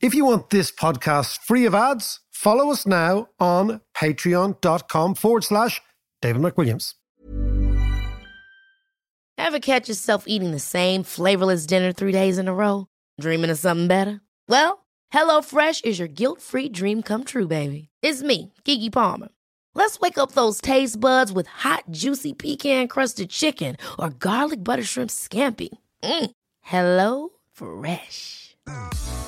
If you want this podcast free of ads, follow us now on patreon.com forward slash David McWilliams. Ever catch yourself eating the same flavorless dinner three days in a row? Dreaming of something better? Well, HelloFresh is your guilt free dream come true, baby. It's me, Keke Palmer. Let's wake up those taste buds with hot, juicy pecan crusted chicken or garlic butter shrimp scampi. Mm. Hello Fresh.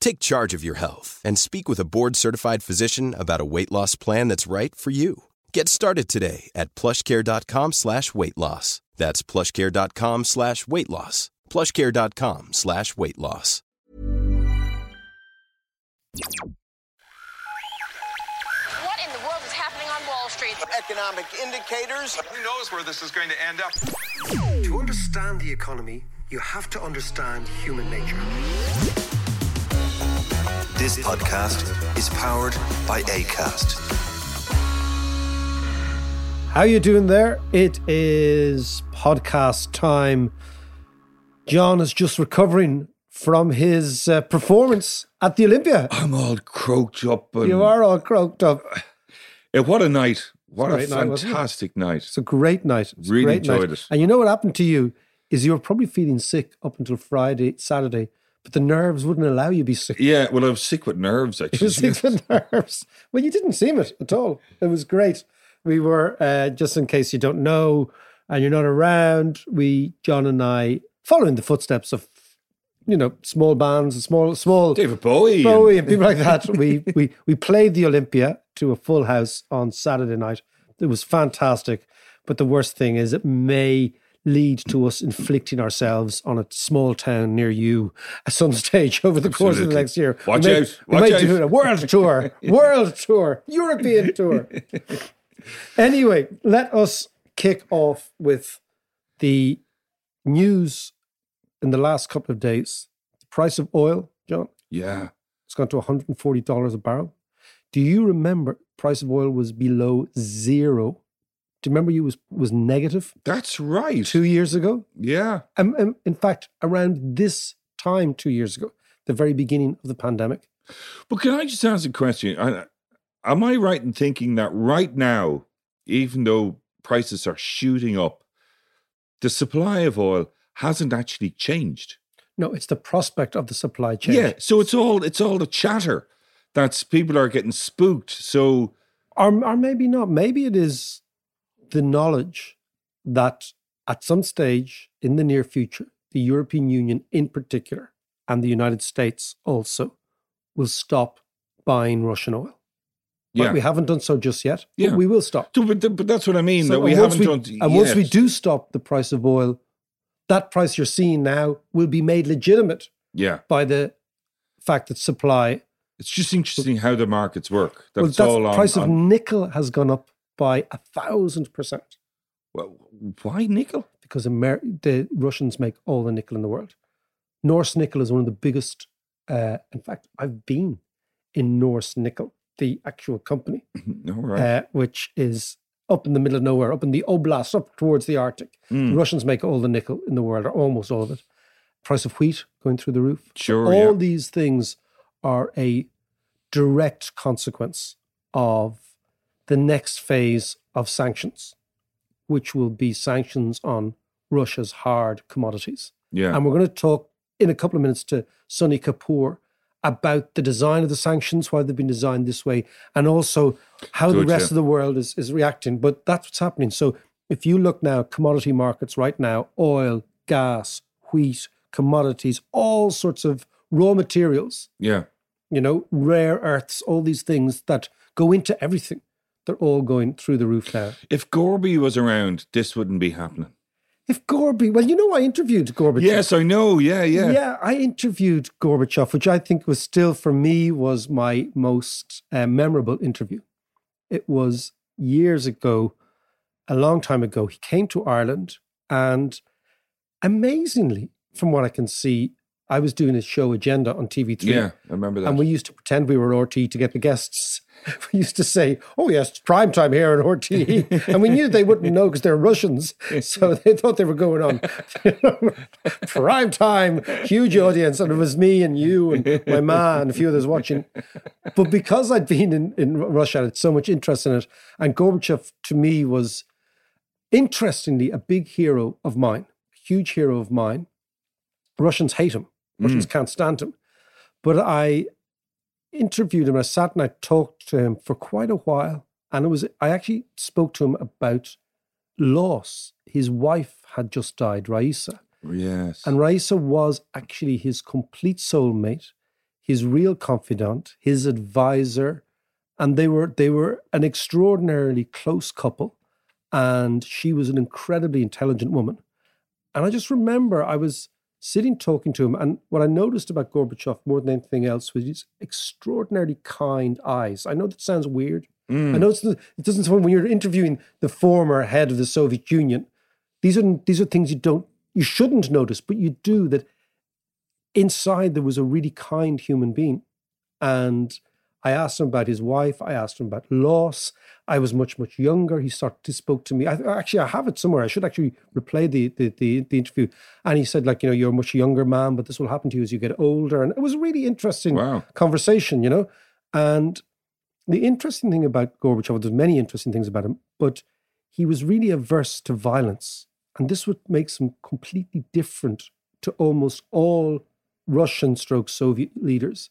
Take charge of your health and speak with a board-certified physician about a weight loss plan that's right for you. Get started today at plushcare.com slash weight loss. That's plushcare.com slash weight loss. plushcare.com slash weight loss. What in the world is happening on Wall Street? Economic indicators. Who knows where this is going to end up? To understand the economy, you have to understand human nature. This podcast is powered by ACAST. How you doing there? It is podcast time. John is just recovering from his uh, performance at the Olympia. I'm all croaked up. And You are all croaked up. Yeah, what a night. What a a, great night, wasn't it? fantastic night. It's a great night. It's Really great enjoyed night. it. And you know what happened to you is you were probably feeling sick up until Friday, Saturday, but the nerves wouldn't allow you to be sick. Yeah, well, I was sick with nerves, actually. was sick with nerves. Well, you didn't seem it at all. It was great. We were, uh, just in case you don't know and you're not around, we, John and I, following the footsteps of, you know, small bands, small, small David Bowie. Bowie and people like that. We we we played the Olympia to a full house on Saturday night. It was fantastic. But the worst thing is it may lead to us inflicting ourselves on a small town near you at some stage over the course of the next year. Watch we may, out. We Watch may out. do a world tour, world tour, European tour. anyway, let us kick off with the news in the last couple of days. The price of oil, John, Yeah. it's gone to $140 a barrel. Do you remember price of oil was below zero? Do you remember you was was negative That's right. two years ago? Yeah. Um, um, in fact, around this time two years ago, the very beginning of the pandemic. But can I just ask a question? I- Am I right in thinking that right now, even though prices are shooting up, the supply of oil hasn't actually changed? No, it's the prospect of the supply chain. Yeah. So it's all it's all the chatter that's people are getting spooked. So Or, or maybe not. Maybe it is the knowledge that at some stage in the near future, the European Union in particular, and the United States also, will stop buying Russian oil. But yeah. we haven't done so just yet. Yeah. But we will stop. But, but that's what I mean. So- that we and once haven't done. And once we do stop the price of oil, that price you're seeing now will be made legitimate yeah, by the fact that supply. it's just interesting how the markets work. well, That's that's all the on. price of nickel has gone up by a thousand percent well, why nickel? because Amer- the Russians make all the nickel in the world. Norse nickel is one of the biggest. Uh, in fact, I've been in Norse nickel, the actual company. All right. uh, which is up in the middle of nowhere, up in the oblast, up towards the Arctic. Mm. The Russians make all the nickel in the world, or almost all of it. Price of wheat going through the roof. Sure, all yeah. these things are a direct consequence of the next phase of sanctions, which will be sanctions on Russia's hard commodities. yeah. And we're going to talk in a couple of minutes to Sony Kapoor about the design of the sanctions, why they've been designed this way, and also how Good, the rest yeah. of the world is, is reacting. But that's what's happening. So if you look now, commodity markets right now, oil, gas, wheat, commodities, all sorts of raw materials, yeah. you know, rare earths, all these things that go into everything, they're all going through the roof now. If Gorby was around, this wouldn't be happening. If Gorby, well, you know, I interviewed Gorbachev. Yes, I know. Yeah, yeah. Yeah, I interviewed Gorbachev, which I think was still for me was my most uh, memorable interview It was years ago, a long time ago. He came to Ireland, and amazingly, from what I can see, I was doing a show agenda on TV3. Yeah, I remember that. And we used to pretend we were RTÉ to get the guests. We used to say, "Oh yes, it's prime time here at RTÉ," and we knew they wouldn't know because they're Russians, so they thought they were going on prime time, huge audience, and it was me and you and my ma and a few others watching. But because I'd been in, in Russia, I had so much interest in it, and Gorbachev to me was, interestingly, a big hero of mine, huge hero of mine. Russians hate him. Russians hmm. can't stand him. But I interviewed him. I sat and I talked to him for quite a while. And it was I actually spoke to him about loss. His wife had just died, Raisa. Oh, yes. And Raisa was actually his complete soulmate, his real confidant, his advisor. And they were they were an extraordinarily close couple. And she was an incredibly intelligent woman. And I just remember I was sitting talking to him. And what I noticed about Gorbachev more than anything else was his extraordinarily kind eyes. I know that sounds weird. Mm. I know it's, it doesn't sound when you're interviewing the former head of the Soviet Union. These are these are things you don't you shouldn't notice, but you do that inside there was a really kind human being. And I asked him about his wife. I asked him about loss. I was much, much younger. He started to spoke to me. I, actually, I have it somewhere. I should actually replay the, the, the, the interview. And he said, like, you know, you're a much younger man, but this will happen to you as you get older. And it was a really interesting Wow. conversation, you know. And the interesting thing about Gorbachev, there's many interesting things about him, but he was really averse to violence. And this would make him completely different to almost all Russian stroke Soviet leaders.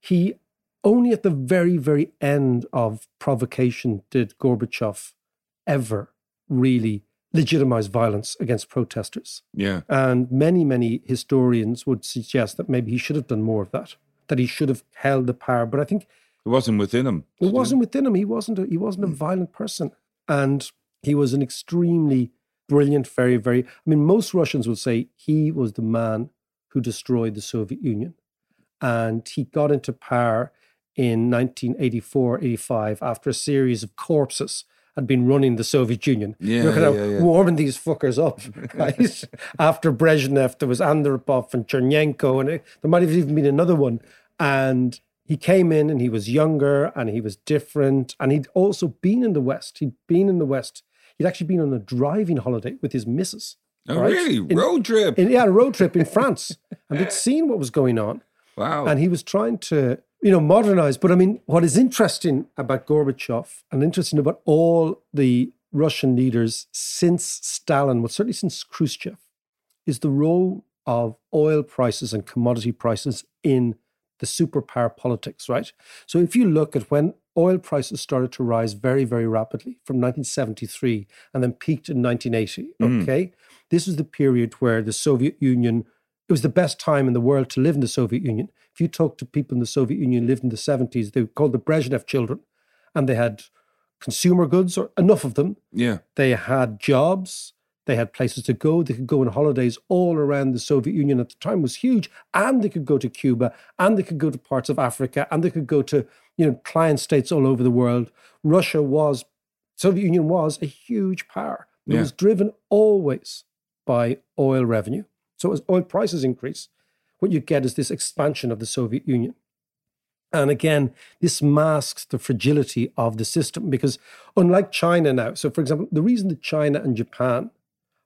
He only at the very, very end of provocation did Gorbachev ever really legitimize violence against protesters. yeah. And many, many historians would suggest that maybe he should have done more of that, that he should have held the power. But I think It wasn't within him. it wasn't within him. He wasn't a, he wasn't a hmm. violent person. And he was an extremely brilliant, very, very, I mean, most Russians would say he was the man who destroyed the Soviet Union. And he got into power in 1984, 85 after a series of corpses had been running the Soviet Union. Yeah, You're kind of yeah, yeah. warming these fuckers up, right? after Brezhnev, there was Andropov and Chernenko, and it, there might have even been another one. And he came in and he was younger and he was different. And he'd also been in the West. He'd been in the West. He'd actually been on a driving holiday with his missus. Oh, right? really? In- Road trip. in, yeah, a road trip in France. and he'd seen what was going on. wow. And he was trying to, you know, modernize. But I mean, what is interesting about Gorbachev and interesting about all the Russian leaders since Stalin, well, certainly since Khrushchev, is the role of oil prices and commodity prices in the superpower politics, right? So if you look at when oil prices started to rise very, very rapidly from 1973 and then peaked in 1980, mm. okay? This was the period where the Soviet Union, it was the best time in the world to live in the Soviet Union. If you talk to people in the Soviet Union who lived in the 70s, they were called the Brezhnev children, and they had consumer goods, or enough of them. yeah. They had jobs. They had places to go. They could go on holidays all around the Soviet Union at the time was huge, and they could go to Cuba, and they could go to parts of Africa, and they could go to you know client states all over the world. Russia was, Soviet Union was a huge power. It Yeah. was driven always by oil revenue. So as oil prices increase, what you get is this expansion of the Soviet Union. And again, this masks the fragility of the system because, unlike China now, so for example, the reason that China and Japan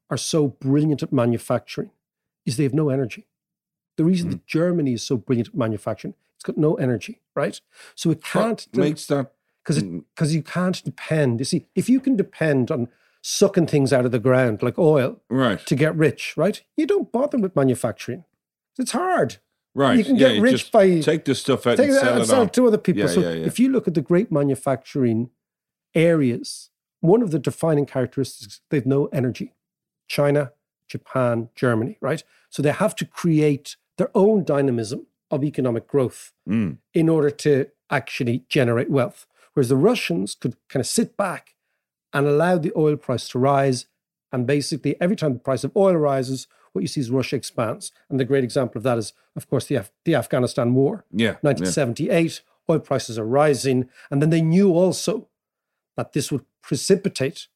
are so brilliant at manufacturing is they have no energy. The reason that mm-hmm. Germany is so brilliant at manufacturing, it's got no energy, right? So it can't What makes that because because mm. you can't depend. You see, if you can depend on sucking things out of the ground like oil right? to get rich, right? You don't bother with manufacturing. It's hard. Right. You can yeah, get rich by take the stuff out Take and sell and sell it to other people. Yeah, so yeah. if you look at the great manufacturing areas, one of the defining characteristics, they've no energy. China, Japan, Germany, right? So they have to create their own dynamism of economic growth Mm. in order to actually generate wealth. Whereas the Russians could kind of sit back and allow the oil price to rise. And basically, every time the price of oil rises, what you see is Russia expands. And the great example of that is, of course, the, Af- the Afghanistan war. Yeah. yeah. 1978, oil prices are rising. And then they knew also that this would precipitate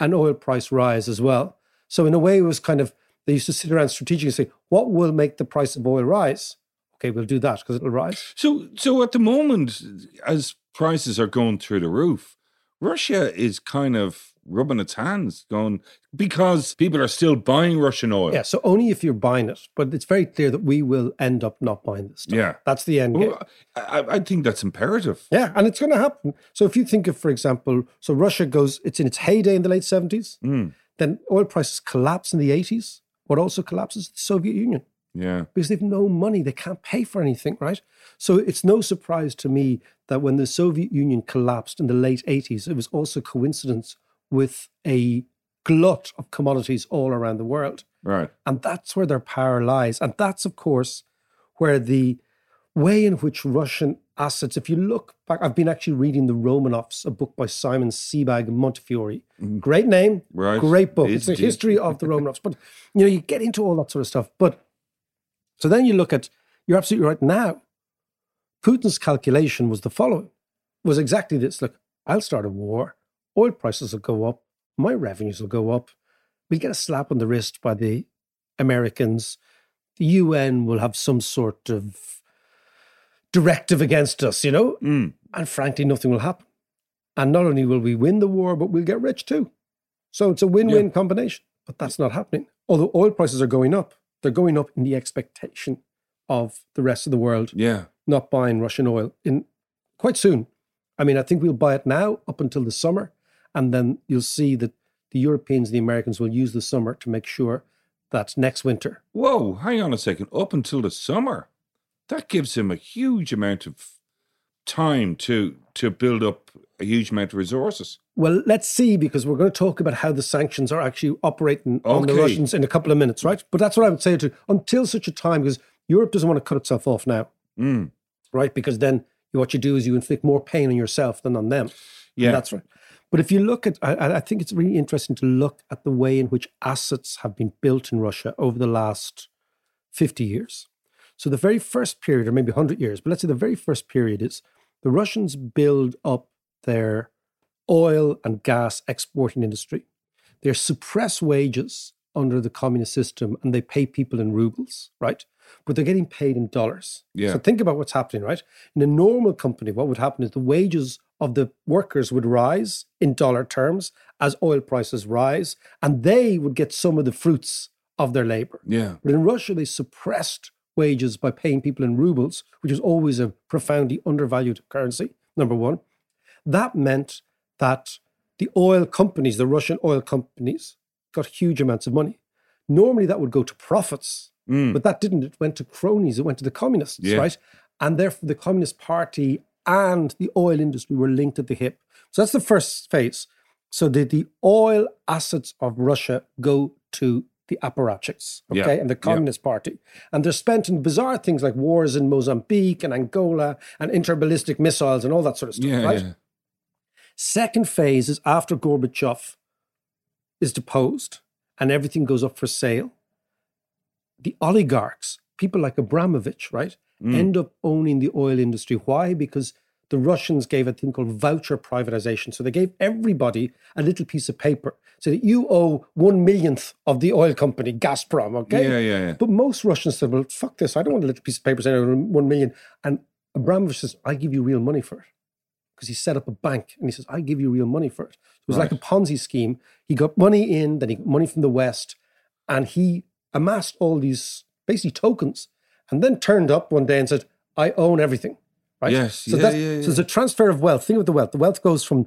an oil price rise as well. So, in a way, it was kind of, they used to sit around strategically and say, what will make the price of oil rise? Okay, we'll do that because it'll rise. So, so at the moment, as prices are going through the roof, Russia is kind of rubbing its hands, going because people are still buying Russian oil. Yeah, so only if you're buying it. But it's very clear that we will end up not buying this stuff. Yeah. That's the end game. Well, I, I think that's imperative. Yeah, and it's going to happen. So if you think of, for example, so Russia goes, it's in its heyday in the late 70s, Mm, then oil prices collapse in the 80s. What also collapses the Soviet Union yeah. because they've no money. They can't pay for anything, right? So it's no surprise to me that when the Soviet Union collapsed in the late 80s, it was also coincidence with a glut of commodities all around the world. Right. And that's where their power lies. And that's, of course, where the way in which Russian assets, if you look back, I've been actually reading The Romanovs, a book by Simon Sebag Montefiore. Mm-hmm. Great name, Right. great book. It It's a history of the Romanovs. But, you know, you get into all that sort of stuff. But so then you look at, you're absolutely right now. Putin's calculation was the following, was exactly this. Look, I'll start a war. Oil prices will go up. My revenues will go up. We'll get a slap on the wrist by the Americans. The UN will have some sort of directive against us, you know? Mm. And frankly, nothing will happen. And not only will we win the war, but we'll get rich too. So it's a win win combination. But that's not happening. Although oil prices are going up, they're going up in the expectation of the rest of the world Yeah. not buying Russian oil in quite soon. I mean, I think we'll buy it now up until the summer, and then you'll see that the Europeans and the Americans will use the summer to make sure that next winter. Whoa, hang on a second. Up until the summer, that gives him a huge amount of time to to build up a huge amount of resources. Well, let's see, because we're going to talk about how the sanctions are actually operating on the Russians in a couple of minutes, right? But that's what I would say to until such a time, because Europe doesn't want to cut itself off now, Mm. right? Because then what you do is you inflict more pain on yourself than on them. Yeah. That's right. But if you look at, I, I think it's really interesting to look at the way in which assets have been built in Russia over the last 50 years. So the very first period, or maybe 100 years, but let's say the very first period is the Russians build up their oil and gas exporting industry. They suppress wages under the communist system and they pay people in rubles, right? But they're getting paid in dollars. Yeah. So think about what's happening, right? In a normal company, what would happen is the wages of the workers would rise in dollar terms as oil prices rise, and they would get some of the fruits of their labor. Yeah. But in Russia, they suppressed wages by paying people in rubles, which was always a profoundly undervalued currency, number one. That meant that the oil companies, the Russian oil companies, got huge amounts of money. Normally that would go to profits, Mm. but that didn't. It went to cronies, it went to the communists, Yeah. right? And therefore the Communist Party and the oil industry were linked at the hip. So that's the first phase. So did the oil assets of Russia go to the apparatchiks, okay, Yeah. and the Yeah. Communist Party. And they're spent in bizarre things like wars in Mozambique and Angola and interballistic missiles and all that sort of stuff, Yeah. right? yeah. Second phase is after Gorbachev is deposed and everything goes up for sale. The oligarchs, people like Abramovich, right, Mm. end up owning the oil industry. Why? Because the Russians gave a thing called voucher privatization. So they gave everybody a little piece of paper so that you owe one millionth of the oil company, Gazprom, okay? Yeah, yeah, yeah. But most Russians said, well, fuck this. I don't want a little piece of paper saying I owe one million. And Abramovich says, I give you real money for it. Because he set up a bank and he says, I give you real money for it. It was like a Ponzi scheme. He got money in, then he got money from the West, and he amassed all these basically tokens and then turned up one day and said, I own everything. Right? Yes, So, yeah, that, yeah, so there's a transfer of wealth. Think of the wealth. The wealth goes from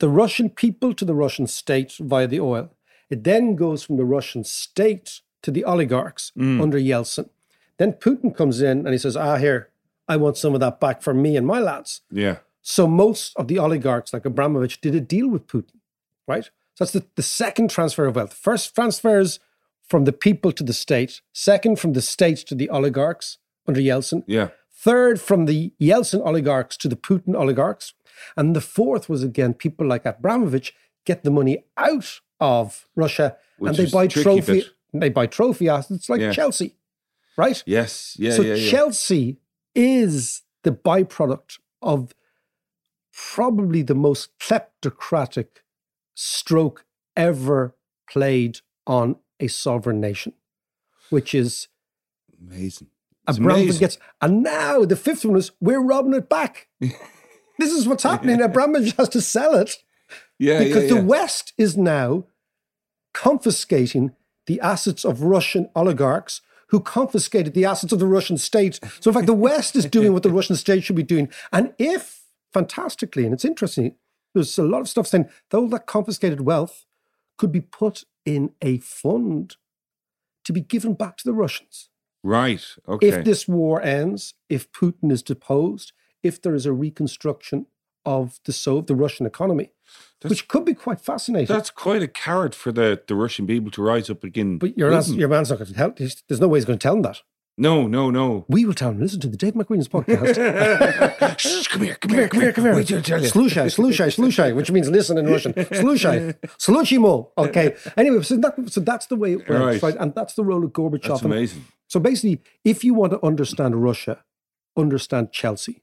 the Russian people to the Russian state via the oil. It then goes from the Russian state to the oligarchs Mm. under Yeltsin. Then Putin comes in and he says, Ah, here, I want some of that back for me and my lads. Yeah. So most of the oligarchs, like Abramovich, did a deal with Putin, right? So that's the, the second transfer of wealth. First transfers from the people to the state. Second, from the state to the oligarchs under Yeltsin. Yeah. Third, from the Yeltsin oligarchs to the Putin oligarchs. And the fourth was again people like Abramovich get the money out of Russia Which and they buy trophy. bit. They buy trophy assets like Yeah. Chelsea, right? Yes. Yeah. so yeah. Yeah. Chelsea is the byproduct of probably the most kleptocratic stroke ever played on a sovereign nation, which is Amazing. Amazing. gets, and now the fifth one is we're robbing it back. this is what's happening. Abramovich has to sell it yeah, because yeah, the. West is now confiscating the assets of Russian oligarchs who confiscated the assets of the Russian state. So, in fact, the West is doing what the Russian state should be doing. And if, fantastically, and it's interesting, there's a lot of stuff saying that all that confiscated wealth could be put in a fund to be given back to the Russians. Right. Okay. If this war ends, if Putin is deposed, if there is a reconstruction of the so the Russian economy, which could be quite fascinating. That's quite a carrot for the, the Russian people to rise up again. But your, man's, your man's not going to tell. There's no way he's going to tell him that. no, no, no. We will tell him. Listen to the Dave McWilliams podcast. Shh, come here, come come here, come here, come here. Wait till I tell you. Slushai, slushai, slushai, which means listen in Russian. Slushai, slushimo. Okay. Anyway, so that so that's the way it works, Right. right? And that's the role of Gorbachev. That's amazing. So basically, if you want to understand Russia, understand Chelsea.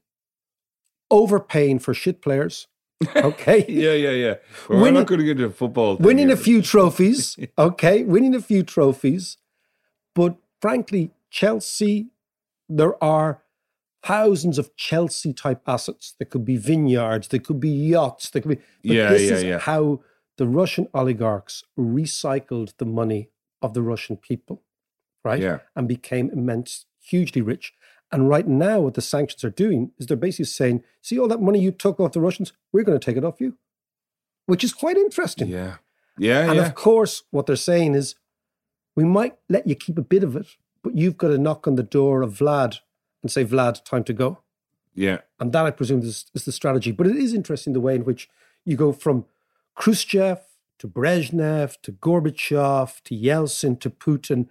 Overpaying for shit players. Okay. Yeah, yeah, yeah. Well, Winning- I'm not going to get into football. winning here, a few trophies, okay, winning a few trophies, but frankly, Chelsea, there are thousands of Chelsea type assets. There could be vineyards, there could be yachts, there could be. But Yeah, this yeah, is yeah. how the Russian oligarchs recycled the money of the Russian people, right? Yeah. And became immense, hugely rich. And right now, what the sanctions are doing is they're basically saying, see all that money you took off the Russians, we're going to take it off you, which is quite interesting. Yeah. Yeah, And yeah. of course, what they're saying is, we might let you keep a bit of it, but you've got to knock on the door of Vlad and say, Vlad, time to go. yeah. And that, I presume, is, is the strategy. But it is interesting the way in which you go from Khrushchev to Brezhnev to Gorbachev to Yeltsin to Putin.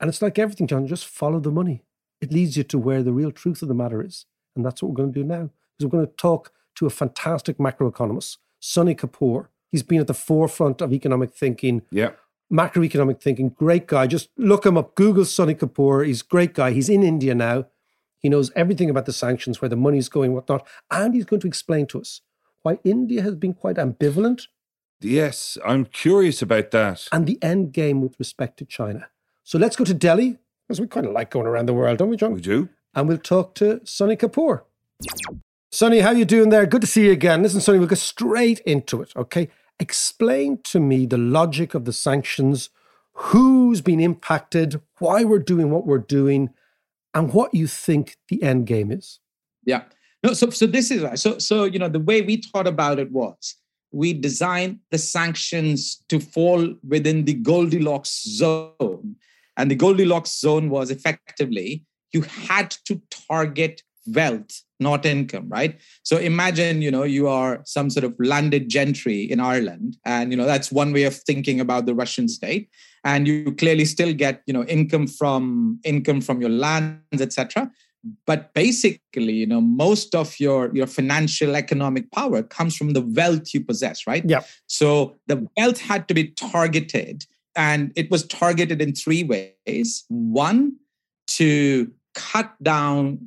And it's like everything, John, just follow the money. It leads you to where the real truth of the matter is. And that's what we're going to do now. Is we're going to talk to a fantastic macroeconomist, Sony Kapoor. He's been at the forefront of economic thinking Yeah. macroeconomic thinking. Great guy. Just look him up. Google Sony Kapoor. He's a great guy. He's in India now. He knows everything about the sanctions, where the money's going, whatnot. And he's going to explain to us why India has been quite ambivalent Yes. I'm curious about that. and the end game with respect to China. So let's go to Delhi, because we kind of like going around the world, don't we, John? We do. and we'll talk to Sony Kapoor. Sony, how you doing there? Good to see you again. Listen, Sony, we'll go straight into it, okay? Explain to me the logic of the sanctions, who's been impacted, why we're doing what we're doing, and what you think the end game is. Yeah. No, so so this is right. So so you know the way we thought about it was we designed the sanctions to fall within the Goldilocks zone. And the Goldilocks zone was effectively you had to target wealth, not income, right? So imagine, you know, you are some sort of landed gentry in Ireland. And, you know, that's one way of thinking about the Russian state. And you clearly still get, you know, income from income from your lands, etc but basically you know most of your your financial economic power comes from the wealth you possess right Yeah. so the wealth had to be targeted and it was targeted in three ways one to cut down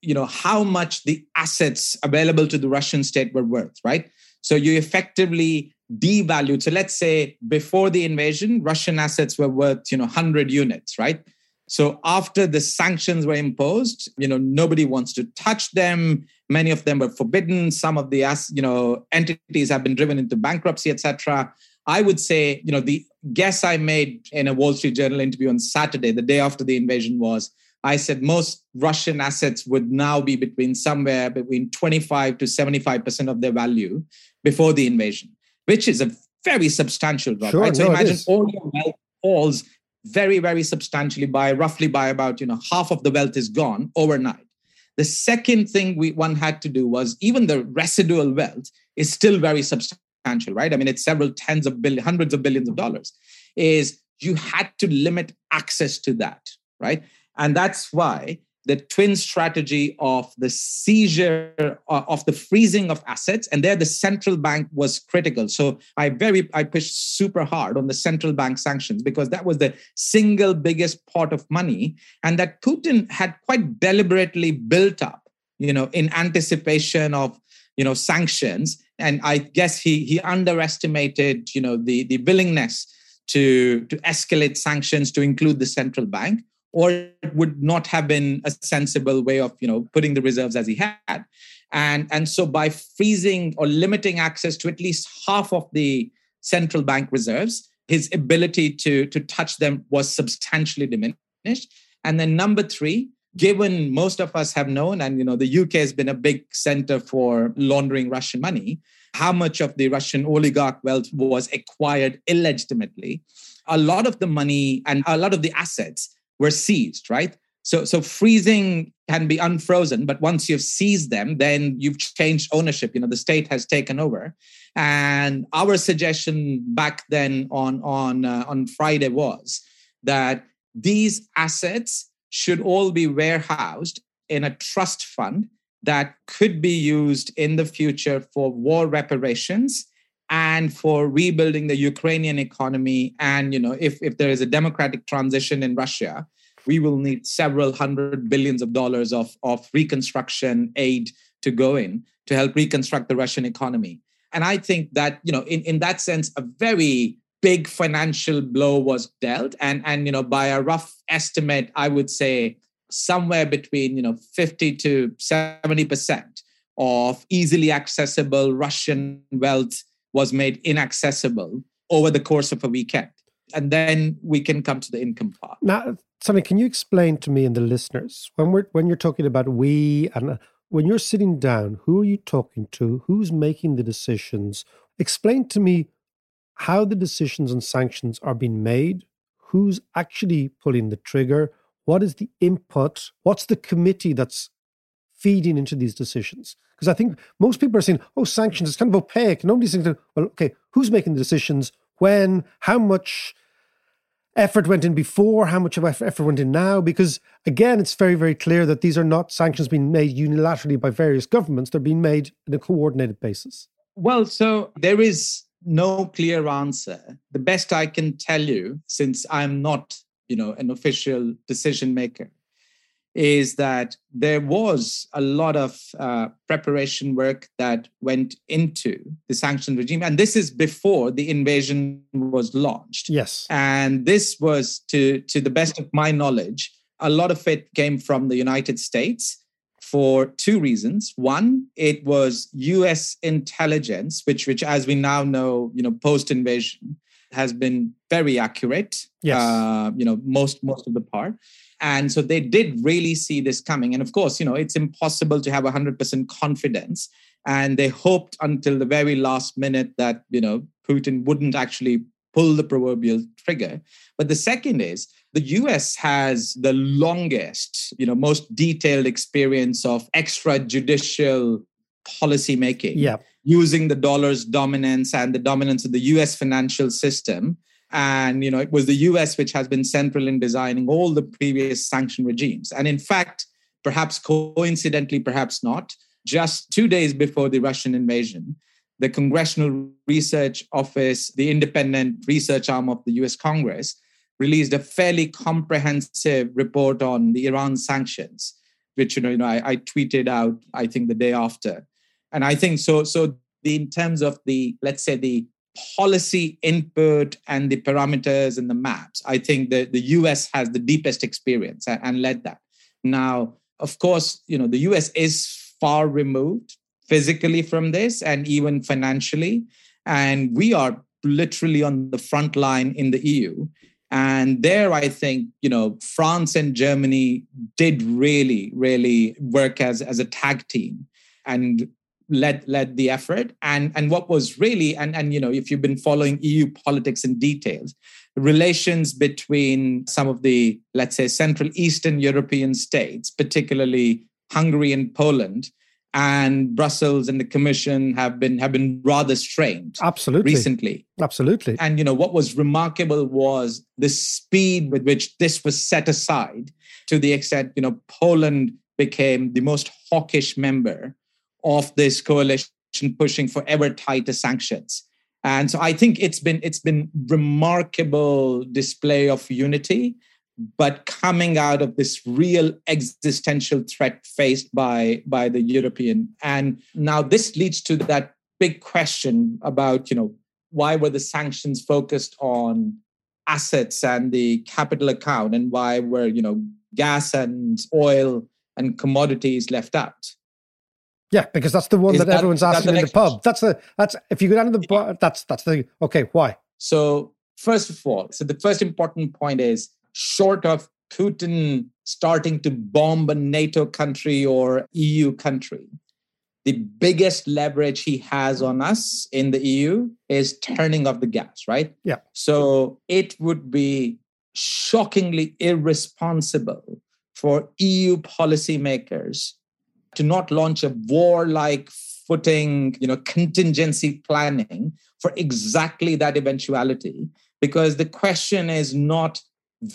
you know how much the assets available to the russian state were worth right so you effectively devalued so let's say before the invasion russian assets were worth you know 100 units right so after the sanctions were imposed, you know, nobody wants to touch them. Many of them were forbidden. Some of the, you know, entities have been driven into bankruptcy, etc. I would say, you know, the guess I made in a Wall Street Journal interview on Saturday, the day after the invasion, was I said most Russian assets would now be between somewhere between 25 to 75 percent of their value before the invasion, which is a very substantial drop. Sure, right? So no, imagine all your wealth falls very, very substantially by roughly by about you know half of the wealth is gone overnight. The second thing we one had to do was even the residual wealth is still very substantial, right? I mean, it's several tens of billions, hundreds of billions of dollars. Is you had to limit access to that, right? And that's why the twin strategy of the seizure uh, of the freezing of assets and there the central bank was critical so i very i pushed super hard on the central bank sanctions because that was the single biggest pot of money and that putin had quite deliberately built up you know in anticipation of you know, sanctions. And I guess he he underestimated, you know, the the willingness to to escalate sanctions to include the central bank, or it would not have been a sensible way of, you know, putting the reserves as he had. And, and so by freezing or limiting access to at least half of the central bank reserves, his ability to, to touch them was substantially diminished. And then number three, given most of us have known, and you know, the UK has been a big center for laundering Russian money, how much of the Russian oligarch wealth was acquired illegitimately, a lot of the money and a lot of the assets were seized, right? So, so freezing can be unfrozen, but once you've seized them, then you've changed ownership. You know, the state has taken over. And our suggestion back then on on uh, on Friday was that these assets should all be warehoused in a trust fund that could be used in the future for war reparations and for rebuilding the Ukrainian economy. And you know, if if there is a democratic transition in Russia, we will need several hundred billions of dollars of, of reconstruction aid to go in to help reconstruct the Russian economy. And I think that, you know, in, in that sense, a very big financial blow was dealt. And, and, you know, by a rough estimate, I would say somewhere between, you know, 50 to 70% of easily accessible Russian wealth was made inaccessible over the course of a weekend. And then we can come to the income part. Now, Sony, can you explain to me and the listeners when we're when you're talking about we and uh, when you're sitting down, who are you talking to? Who's making the decisions? Explain to me how the decisions and sanctions are being made. Who's actually pulling the trigger? What is the input? What's the committee that's feeding into these decisions? Because I think most people are saying, "Oh, sanctions is kind of opaque." Nobody's thinking, "Well, okay, who's making the decisions? When? How much?" effort went in before, how much of effort went in now, because again, it's very, very clear that these are not sanctions being made unilaterally by various governments, they're being made on a coordinated basis. Well, so there is no clear answer. The best I can tell you, since I'm not, you know, an official decision maker, is that there was a lot of uh, preparation work that went into the sanction regime. And this is before the invasion was launched. Yes. And this was, to, to the best of my knowledge, a lot of it came from the United States for two reasons. One, it was US intelligence, which, which as we now know, you know, post invasion, has been very accurate. Yes. Uh, you know, most most of the part. And so they did really see this coming. And of course, you know, it's impossible to have 100% confidence. And they hoped until the very last minute that, you know, Putin wouldn't actually pull the proverbial trigger. But the second is the US has the longest, you know, most detailed experience of extrajudicial policy making. Using the dollar's dominance and the dominance of the US financial system and you know it was the us which has been central in designing all the previous sanction regimes and in fact perhaps coincidentally perhaps not just two days before the russian invasion the congressional research office the independent research arm of the us congress released a fairly comprehensive report on the iran sanctions which you know, you know I, I tweeted out i think the day after and i think so so the, in terms of the let's say the policy input and the parameters and the maps, I think that the US has the deepest experience and led that. Now, of course, you know, the US is far removed physically from this and even financially. And we are literally on the front line in the EU. And there, I think, you know, France and Germany did really, really work as, as a tag team. And led led the effort and and what was really and and you know if you've been following eu politics in details relations between some of the let's say central eastern european states particularly hungary and poland and brussels and the commission have been have been rather strained absolutely. recently. Absolutely. And you know what was remarkable was the speed with which this was set aside to the extent you know poland became the most hawkish member of this coalition pushing for ever tighter sanctions. And so I think it's been it's been remarkable display of unity but coming out of this real existential threat faced by by the European. And now this leads to that big question about, you know, why were the sanctions focused on assets and the capital account and why were, you know, gas and oil and commodities left out? Yeah, because that's the one that, that, everyone's asking in the pub. That's the that's if you go down to the bar, that's that's the okay. Why? So first of all, so the first important point is short of Putin starting to bomb a NATO country or EU country, the biggest leverage he has on us in the EU is turning off the gas, right? Yeah. So it would be shockingly irresponsible for EU policymakers to not launch a war-like footing, you know, contingency planning for exactly that eventuality. Because the question is not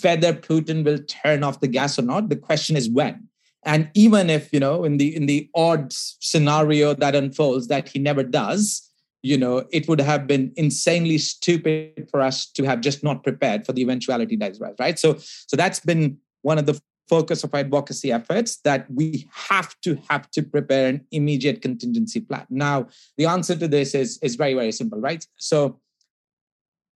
whether Putin will turn off the gas or not. The question is when. And even if, you know, in the in the odd scenario that unfolds that he never does, you know, it would have been insanely stupid for us to have just not prepared for the eventuality that is right. Right. So so that's been one of the focus of advocacy efforts that we have to have to prepare an immediate contingency plan. Now, the answer to this is, is very, very simple, right? So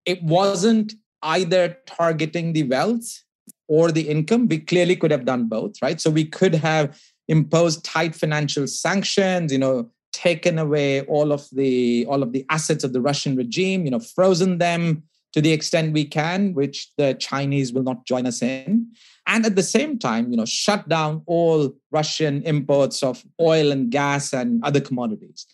it wasn't either targeting the wealth or the income. We clearly could have done both, right? So we could have imposed tight financial sanctions, you know, taken away all of the all of the assets of the Russian regime, you know, frozen them to the extent we can, which the Chinese will not join us in. And at the same time, you know, shut down all Russian imports of oil and gas and other commodities.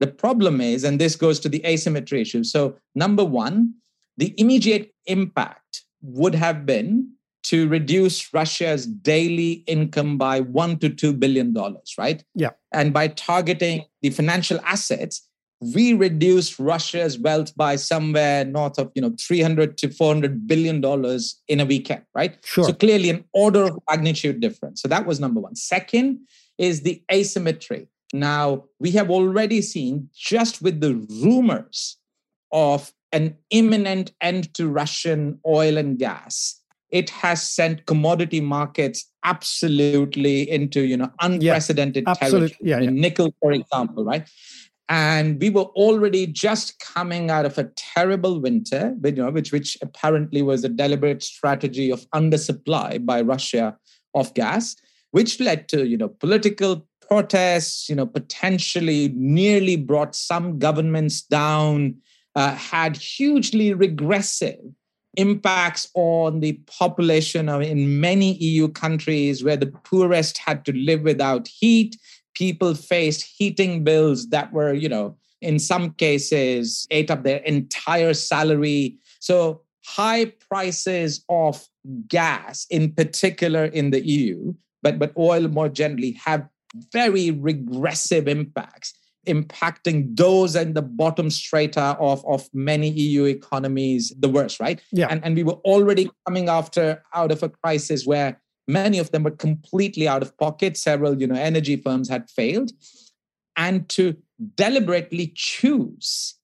The problem is, and this goes to the asymmetry issue. So, number one, the immediate impact would have been to reduce Russia's daily income by one to two billion dollars, right? Yeah. And by targeting the financial assets, we reduced Russia's wealth by somewhere north of you know 300 to 400 billion dollars in a weekend, right? Sure. So clearly an order of magnitude difference. So that was number one. Second is the asymmetry. Now we have already seen just with the rumors of an imminent end to Russian oil and gas, it has sent commodity markets absolutely into you know unprecedented yeah, territory. Yeah, yeah. Nickel, for example, right? And we were already just coming out of a terrible winter, you know, which which apparently was a deliberate strategy of undersupply by Russia of gas, which led to you know political protests, you know, potentially nearly brought some governments down uh, had hugely regressive impacts on the population of, in many EU countries where the poorest had to live without heat. People faced heating bills that were, you know, in some cases ate up their entire salary. So high prices of gas, in particular in the EU, but, but oil more generally, have very regressive impacts impacting those and the bottom strata of, of many EU economies the worst, right? Yeah. And, and we were already coming after out of a crisis where many of them were completely out of pocket. Several, you know, energy firms had failed. And to deliberately choose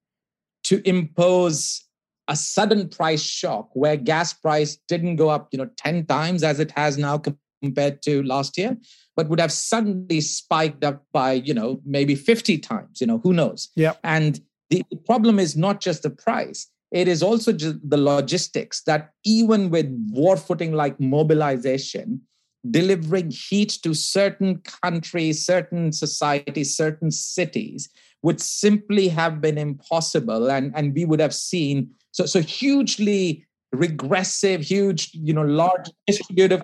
to impose a sudden price shock where gas price didn't go up, you know, 10 times as it has now compared to last year, but would have suddenly spiked up by, you know, maybe 50 times, you know, who knows? Yeah. And the problem is not just the price, it is also just the logistics that even with war footing like mobilization, delivering heat to certain countries, certain societies, certain cities would simply have been impossible. And, and we would have seen so, so hugely regressive, huge, you know, large distributive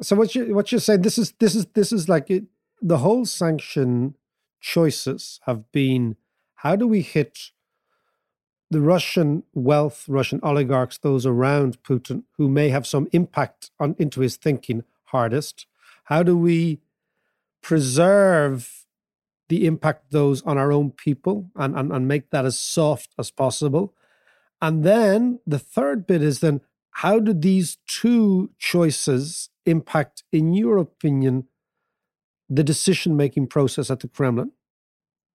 so what you what you're saying this is this is this is like it, the whole sanction choices have been how do we hit the Russian wealth, Russian oligarchs, those around Putin who may have some impact on into his thinking hardest? How do we preserve the impact those on our own people and, and, and make that as soft as possible? And then the third bit is then how do these two choices impact, in your opinion, the decision making process at the Kremlin?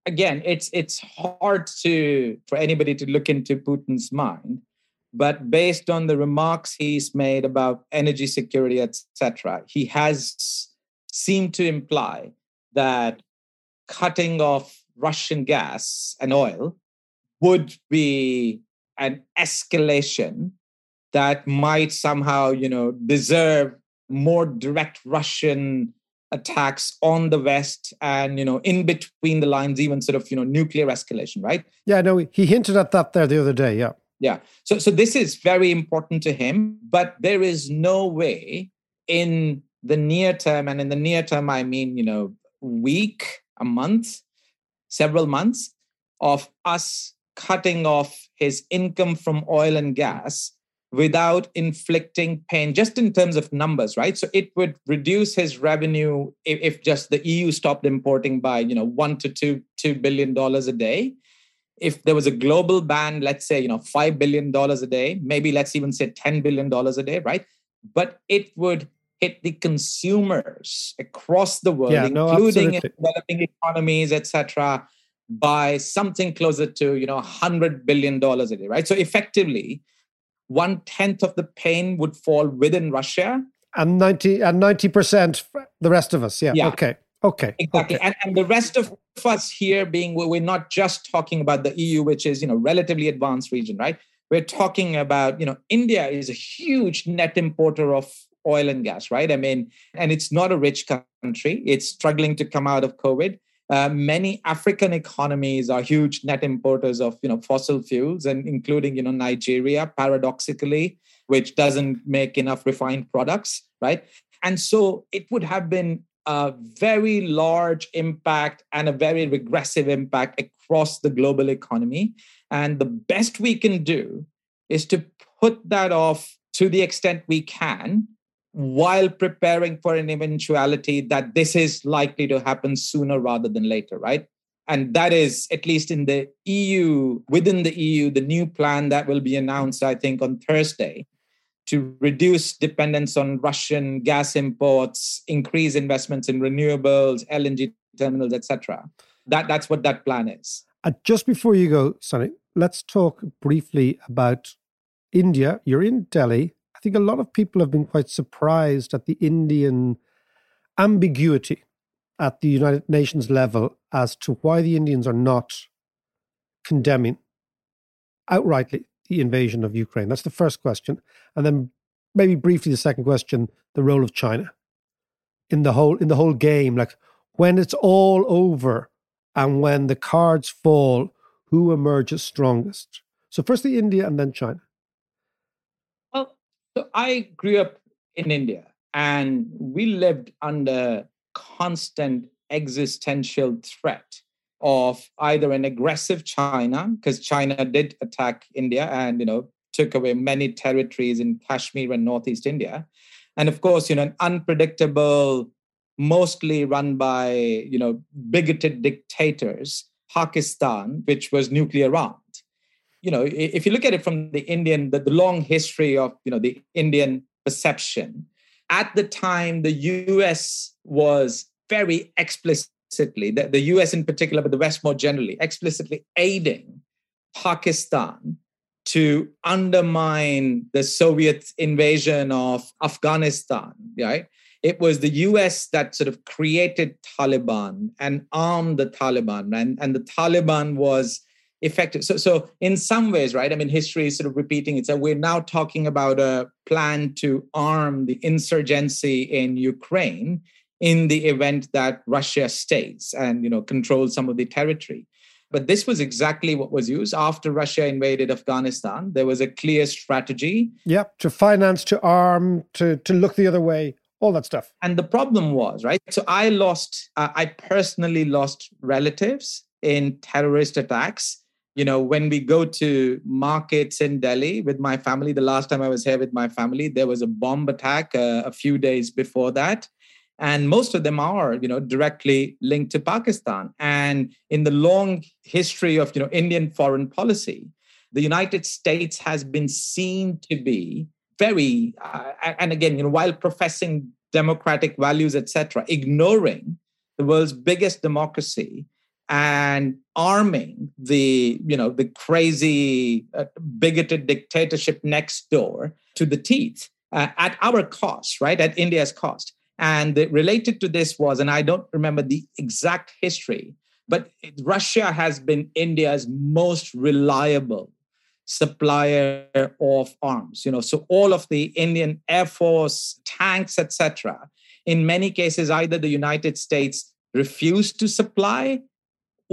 Again, it's it's hard to for anybody to look into Putin's mind, but based on the remarks he's made about energy security, etc., he has seemed to imply that cutting off Russian gas and oil would be an escalation that might somehow, you know, deserve more direct Russian attacks on the West and, you know, in between the lines, even sort of, you know, nuclear escalation, right? Yeah, no, he hinted at that there the other day. Yeah. Yeah. So, so this is very important to him, but there is no way in the near term, and in the near term, I mean, you know, week, a month, several months of us cutting off his income from oil and gas without inflicting pain, just in terms of numbers, right? So it would reduce his revenue if, if just the EU stopped importing by, you know, one to two two billion dollars a day. If there was a global ban, let's say, you know, five billion dollars a day, maybe let's even say ten billion dollars a day, right? But it would hit the consumers across the world, Yeah, no, including in developing economies, etc., by something closer to you know hundred billion dollars a day, right? So effectively, one tenth of the pain would fall within Russia. And 90 and 90% the rest of us. Yeah. Yeah. Okay. Okay. Exactly. Okay. And, and the rest of us here being, we're not just talking about the EU, which is, you know, relatively advanced region, right? We're talking about, you know, India is a huge net importer of oil and gas, right? I mean, and it's not a rich country. It's struggling to come out of COVID. Uh, many African economies are huge net importers of, you know, fossil fuels, and including, you know, Nigeria, paradoxically, which doesn't make enough refined products, right? And so it would have been a very large impact and a very regressive impact across the global economy. And the best we can do is to put that off to the extent we can while preparing for an eventuality that this is likely to happen sooner rather than later, right? And that is, at least in the EU, within the EU, the new plan that will be announced, I think, on Thursday to reduce dependence on Russian gas imports, increase investments in renewables, LNG terminals, etc. That, that's what that plan is. Uh, just before you go, Sony, let's talk briefly about India. You're in Delhi. I think a lot of people have been quite surprised at the Indian ambiguity at the United Nations level as to why the Indians are not condemning outrightly the invasion of Ukraine. That's the first question. And then maybe briefly the second question, the role of China in the whole in the whole game like when it's all over and when the cards fall who emerges strongest. So firstly India and then China. So I grew up in India and we lived under constant existential threat of either an aggressive China, because China did attack India and you know took away many territories in Kashmir and Northeast India. And of course, you know, an unpredictable, mostly run by you know bigoted dictators, Pakistan, which was nuclear armed you know, if you look at it from the Indian, the, the long history of, you know, the Indian perception, at the time, the US was very explicitly, the, the US in particular, but the West more generally, explicitly aiding Pakistan to undermine the Soviet invasion of Afghanistan, right? It was the US that sort of created Taliban and armed the Taliban, and, and the Taliban was effective. So, so in some ways, right? I mean, history is sort of repeating itself. We're now talking about a plan to arm the insurgency in Ukraine in the event that Russia stays and you know controls some of the territory. But this was exactly what was used after Russia invaded Afghanistan. There was a clear strategy Yep, to finance, to arm, to to look the other way, all that stuff. and the problem was right so i lost uh, i personally lost relatives in terrorist attacks you know when we go to markets in delhi with my family the last time i was here with my family there was a bomb attack uh, a few days before that. And most of them are you know directly linked to pakistan. And in the long history of you know indian foreign policy the united states has been seen to be very uh, and again you know while professing democratic values etc ignoring the world's biggest democracy and arming the you know the crazy uh, bigoted dictatorship next door to the teeth uh, at our cost right? At india's cost. And the, related to this was and i don't remember the exact history but russia has been india's most reliable supplier of arms you know? So all of the indian air force tanks etc in many cases either the united states refused to supply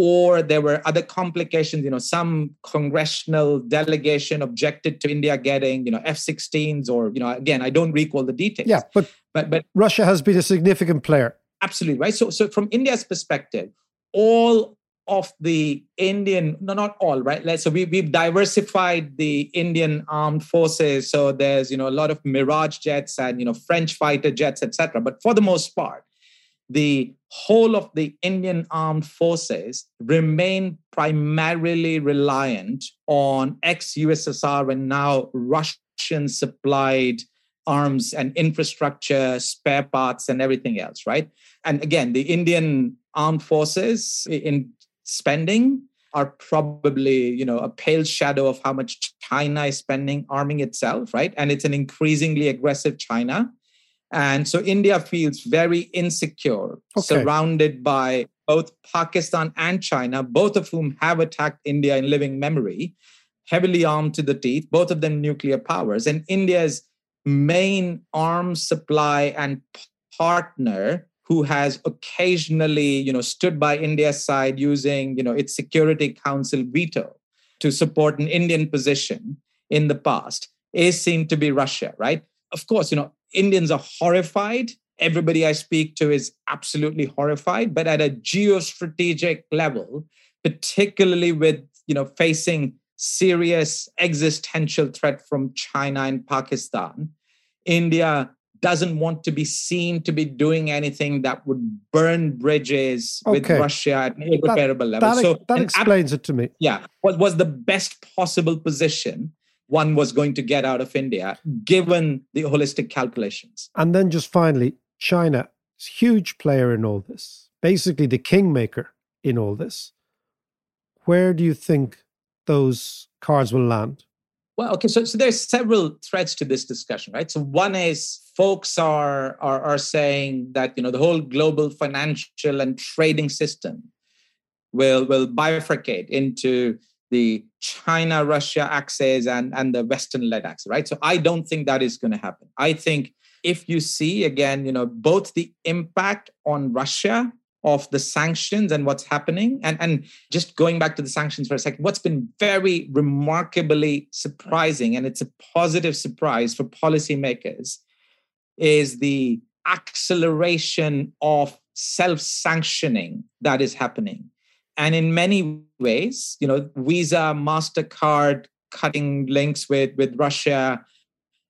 or there were other complications you know some congressional delegation objected to india getting you know f-16s or you know again i don't recall the details. Yeah but but but russia has been a significant player. Absolutely right? So so from india's perspective all of the indian no not all right? So we, we've diversified the indian armed forces. So there's you know a lot of mirage jets and you know french fighter jets etc but for the most part the whole of the Indian armed forces remain primarily reliant on ex USSR and now Russian supplied arms and infrastructure, spare parts, and everything else, right? And again, the Indian armed forces in spending are probably you know a pale shadow of how much china is spending arming itself right and it's an increasingly aggressive china and so India feels very insecure, okay. surrounded by both Pakistan and China, both of whom have attacked India in living memory, heavily armed to the teeth, both of them nuclear powers. And India's main arms supply and partner who has occasionally you know stood by india's side using you know its security council veto to support an indian position in the past is seen to be russia right of course you know Indians are horrified. Everybody I speak to is absolutely horrified. But at a geostrategic level, particularly with you know facing serious existential threat from China and Pakistan, India doesn't want to be seen to be doing anything that would burn bridges okay. with Russia at an irreparable level. That, so that explains ab- it to me. Yeah, what was the best possible position one was going to get out of India, given the holistic calculations. And then just finally, China is huge player in all this, basically the kingmaker in all this. Where do you think those cards will land? Well, okay, so, so there's several threads to this discussion, right? So one is folks are, are are saying that you know the whole global financial and trading system will will bifurcate into the China Russia axis and, and the Western led axis, right? So I don't think that is going to happen. I think if you see again, you know, both the impact on Russia of the sanctions and what's happening, and, and just going back to the sanctions for a second, what's been very remarkably surprising, and it's a positive surprise for policymakers, is the acceleration of self sanctioning that is happening and in many ways you know visa mastercard cutting links with with russia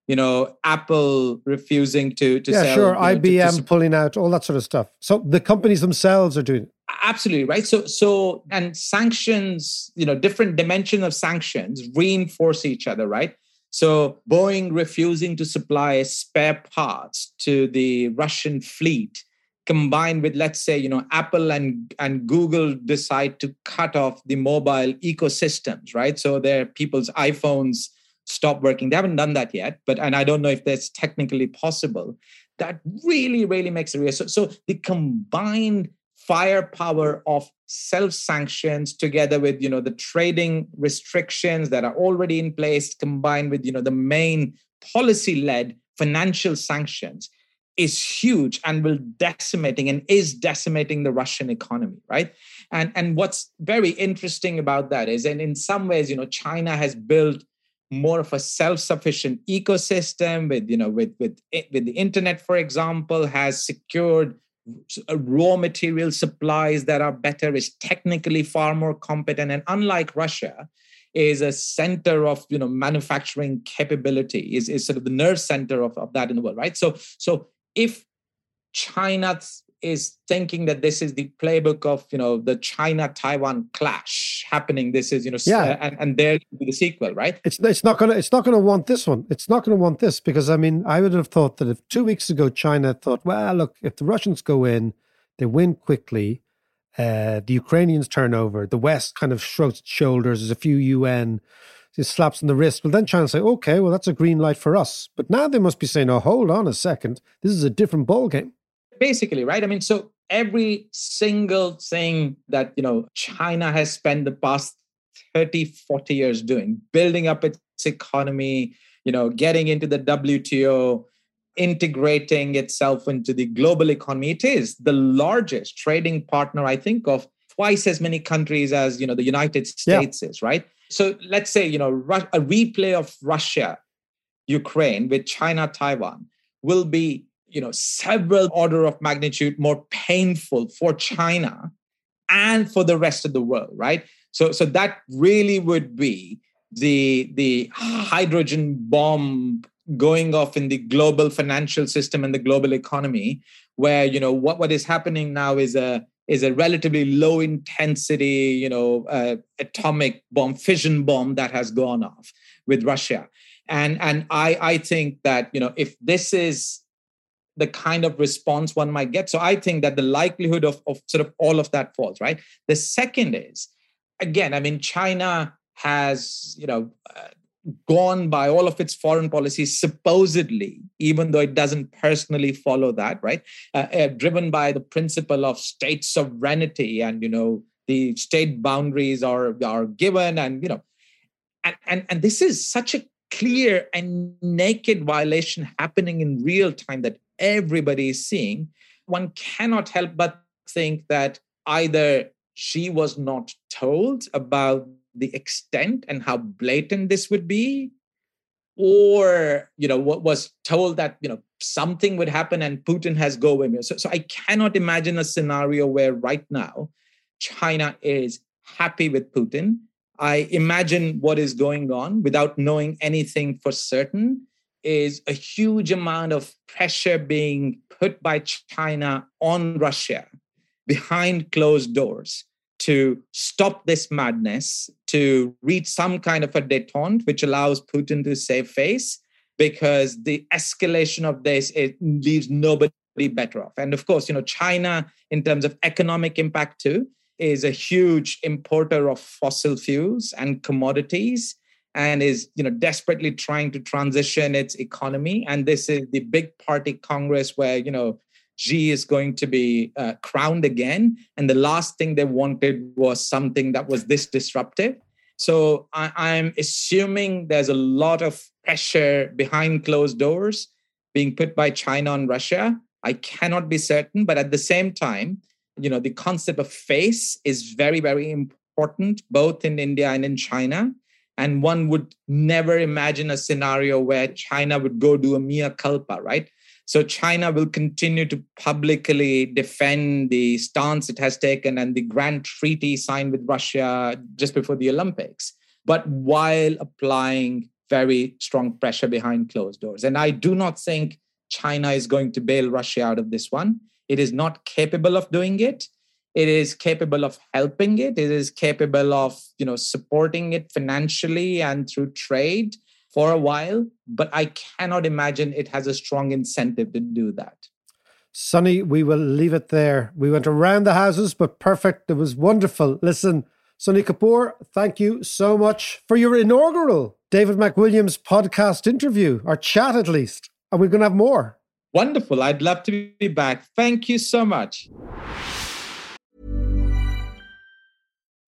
you know apple refusing to to yeah sell, sure you know, ibm to, to, pulling out all that sort of stuff. So the companies themselves are doing it. Absolutely right? So so and sanctions you know different dimension of sanctions reinforce each other right? So boeing refusing to supply spare parts to the russian fleet combined with let's say you know apple and and google decide to cut off the mobile ecosystems right? So their people's iphones stop working. They haven't done that yet but and i don't know if that's technically possible. That really really makes it real. So, so the combined firepower of self sanctions together with you know the trading restrictions that are already in place combined with you know the main policy led financial sanctions is huge and will decimating and is decimating the Russian economy, right? And and what's very interesting about that is, and in some ways, you know, China has built more of a self-sufficient ecosystem with you know with with eh, with the internet for example has secured raw material supplies that are better is technically far more competent and unlike russia is a center of you know manufacturing capability is, is sort of the nerve center of, of that in the world right so so if China is thinking that this is the playbook of you know the China Taiwan clash happening. This is you know yeah, and and there be the sequel, right? It's it's not gonna it's not gonna want this one. It's not gonna want this because I mean I would have thought that if two weeks ago China thought, well, look, if the Russians go in, they win quickly, Uh, the Ukrainians turn over. The West kind of shrugs its shoulders. There's a few UN slaps on the wrist. Well, then China say, okay, well, that's a green light for us. But now they must be saying, oh, hold on a second. This is a different ball game. Basically, right? I mean, so every single thing that, you know, China has spent the past 30, 40 years doing, building up its economy, you know, getting into the WTO, integrating itself into the global economy. It is the largest trading partner, I think, of twice as many countries as you know the United States yeah. is, right? So let's say you know a replay of Russia, Ukraine with China, Taiwan will be you know several order of magnitude more painful for China and for the rest of the world, right? So so that really would be the the hydrogen bomb going off in the global financial system and the global economy where you know what what is happening now is a is a relatively low intensity you know uh, atomic bomb fission bomb that has gone off with russia. And and i i think that you know if this is the kind of response one might get so i think that the likelihood of, of sort of all of that falls right? The second is again i mean china has you know uh, gone by all of its foreign policies supposedly even though it doesn't personally follow that right? Uh, uh, driven by the principle of state sovereignty and you know the state boundaries are are given and you know and and, and this is such a clear and naked violation happening in real time that everybody is seeing. One cannot help but think that either Xi was not told about the extent and how blatant this would be? Or you know what was told that you know something would happen and putin has go away so, so i cannot imagine a scenario where right now china is happy with putin. I imagine what is going on without knowing anything for certain is a huge amount of pressure being put by china on russia behind closed doors to stop this madness, to reach some kind of a detente, which allows Putin to save face, because the escalation of this it leaves nobody better off. And of course, you know, China, in terms of economic impact too, is a huge importer of fossil fuels and commodities and is you know desperately trying to transition its economy and this is the big party congress where you know Xi is going to be uh, crowned again. And the last thing they wanted was something that was this disruptive. So I, I'm assuming there's a lot of pressure behind closed doors being put by China on Russia. I cannot be certain, but at the same time, you know, the concept of face is very, very important, both in India and in China. And one would never imagine a scenario where China would go do a mea culpa, right? So China will continue to publicly defend the stance it has taken and the grand treaty signed with Russia just before the Olympics, but while applying very strong pressure behind closed doors. And I do not think China is going to bail Russia out of this one. It is not capable of doing it. It is capable of helping it. It is capable of, you know, supporting it financially and through trade for a while, but I cannot imagine it has a strong incentive to do that. Sony, we will leave it there. We went around the houses, but perfect. It was wonderful. Listen, Sony Kapoor, thank you so much for your inaugural David McWilliams podcast interview, or chat at least. And we're going to have more. Wonderful. I'd love to be back. Thank you so much.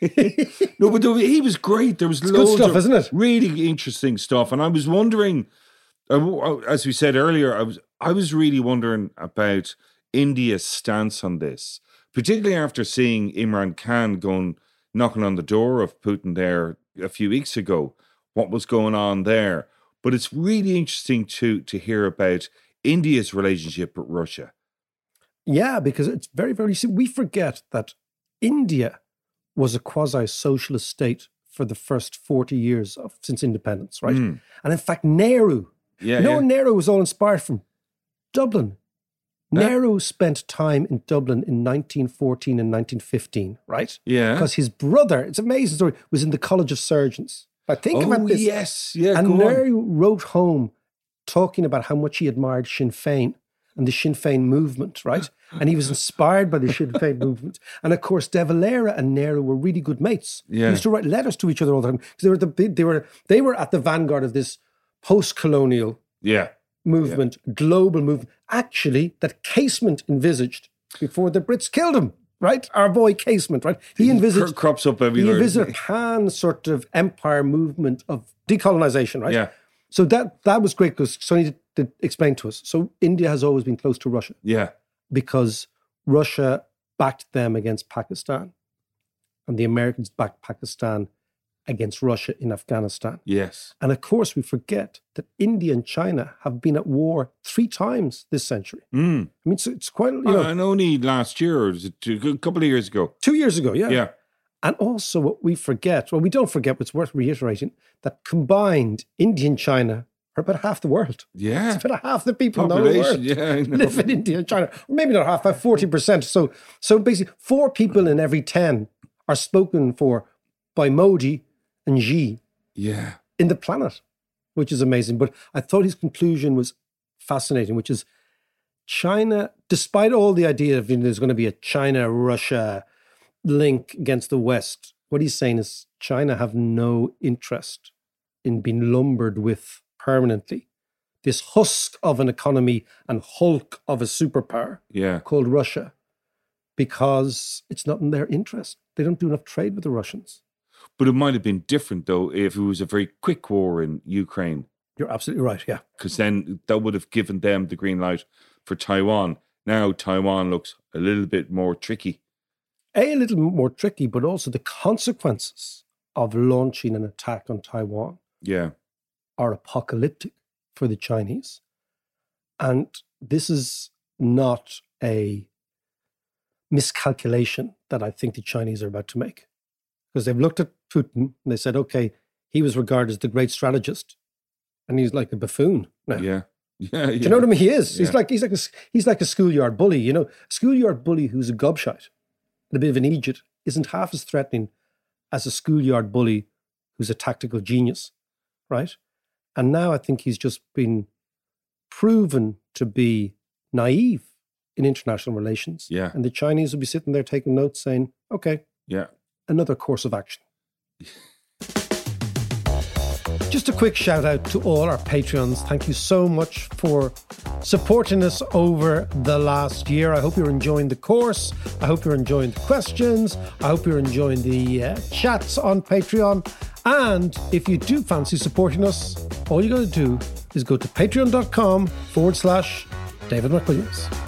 no, but he was great. There was It's loads good stuff, of isn't it? really interesting stuff, and I was wondering, as we said earlier, I was I was really wondering about India's stance on this, particularly after seeing Imran Khan going knocking on the door of Putin there a few weeks ago. What was going on there? But it's really interesting to to hear about India's relationship with Russia. Yeah, because it's very, very. We forget that India was a quasi socialist state for the first 40 years of since independence, right? Mm. And in fact, Nehru, Yeah, you know, yeah. Nehru was all inspired from Dublin. Huh? Nehru spent time in Dublin in 1914 and 1915, right? Yeah. Because his brother, it's an amazing story, was in the College of Surgeons. I think oh, about this. yes, yeah, and go on. Nehru wrote home talking about how much he admired Sinn Féin and the Sinn Féin movement, right? And he was inspired by the Sinn Féin movement. And of course, De Valera and Nehru were really good mates. Yeah. They used to write letters to each other all the time because they were the they were they were at the vanguard of this post-colonial Yeah. movement, global movement, actually that Casement envisaged before the Brits killed him. Right, our boy Casement. Right, he envisaged crops up he envisaged a pan sort of empire movement of decolonization. Right, Yeah. So that that was great because Sony did, did explain to us. So India has always been close to Russia Yeah. because Russia backed them against Pakistan, and the Americans backed Pakistan against Russia in Afghanistan. Yes. And of course, we forget that India and China have been at war three times this century. Mm. I mean, it's, it's quite you know and only last year, or was it two, a couple of years ago? two years ago, yeah. Yeah. And also, what we forget, well, we don't forget, but it's worth reiterating that combined, India and China are about half the world. Yeah. It's about half the people in the world yeah, live in India and China. Or maybe not half, about 40%. So, so basically, four people in every 10 are spoken for by Modi and Xi Yeah. in the planet, which is amazing. But I thought his conclusion was fascinating, which is China, despite all the idea of you know, there's going to be a China Russia link against the West, what he's saying is China have no interest in being lumbered with permanently this husk of an economy and hulk of a superpower Yeah. called Russia because it's not in their interest. They don't do enough trade with the Russians. But it might have been different, though, if it was a very quick war in Ukraine, You're absolutely right. Yeah. because then that would have given them the green light for Taiwan. Now, Taiwan looks a little bit more tricky. A, a little more tricky, but also the consequences of launching an attack on Taiwan Yeah. are apocalyptic for the Chinese. And this is not a miscalculation that I think the Chinese are about to make. Because they've looked at Putin and they said, okay, he was regarded as the great strategist. And he's like a buffoon now. Yeah. Yeah. Do you know what I mean? He is. He's like he's like a he's like a schoolyard bully. You know, schoolyard bully who's a gobshite, a bit of an idiot, isn't half as threatening as a schoolyard bully who's a tactical genius, right? And now I think he's just been proven to be naive in international relations. Yeah. And the Chinese will be sitting there taking notes, saying, "Okay, Yeah. another course of action." Just a quick shout out to all our Patreons. Thank you so much for supporting us over the last year. I hope you're enjoying the course. I hope you're enjoying the questions. I hope you're enjoying the uh, chats on Patreon. And if you do fancy supporting us, all you got to do is go to patreon.com forward slash David McWilliams.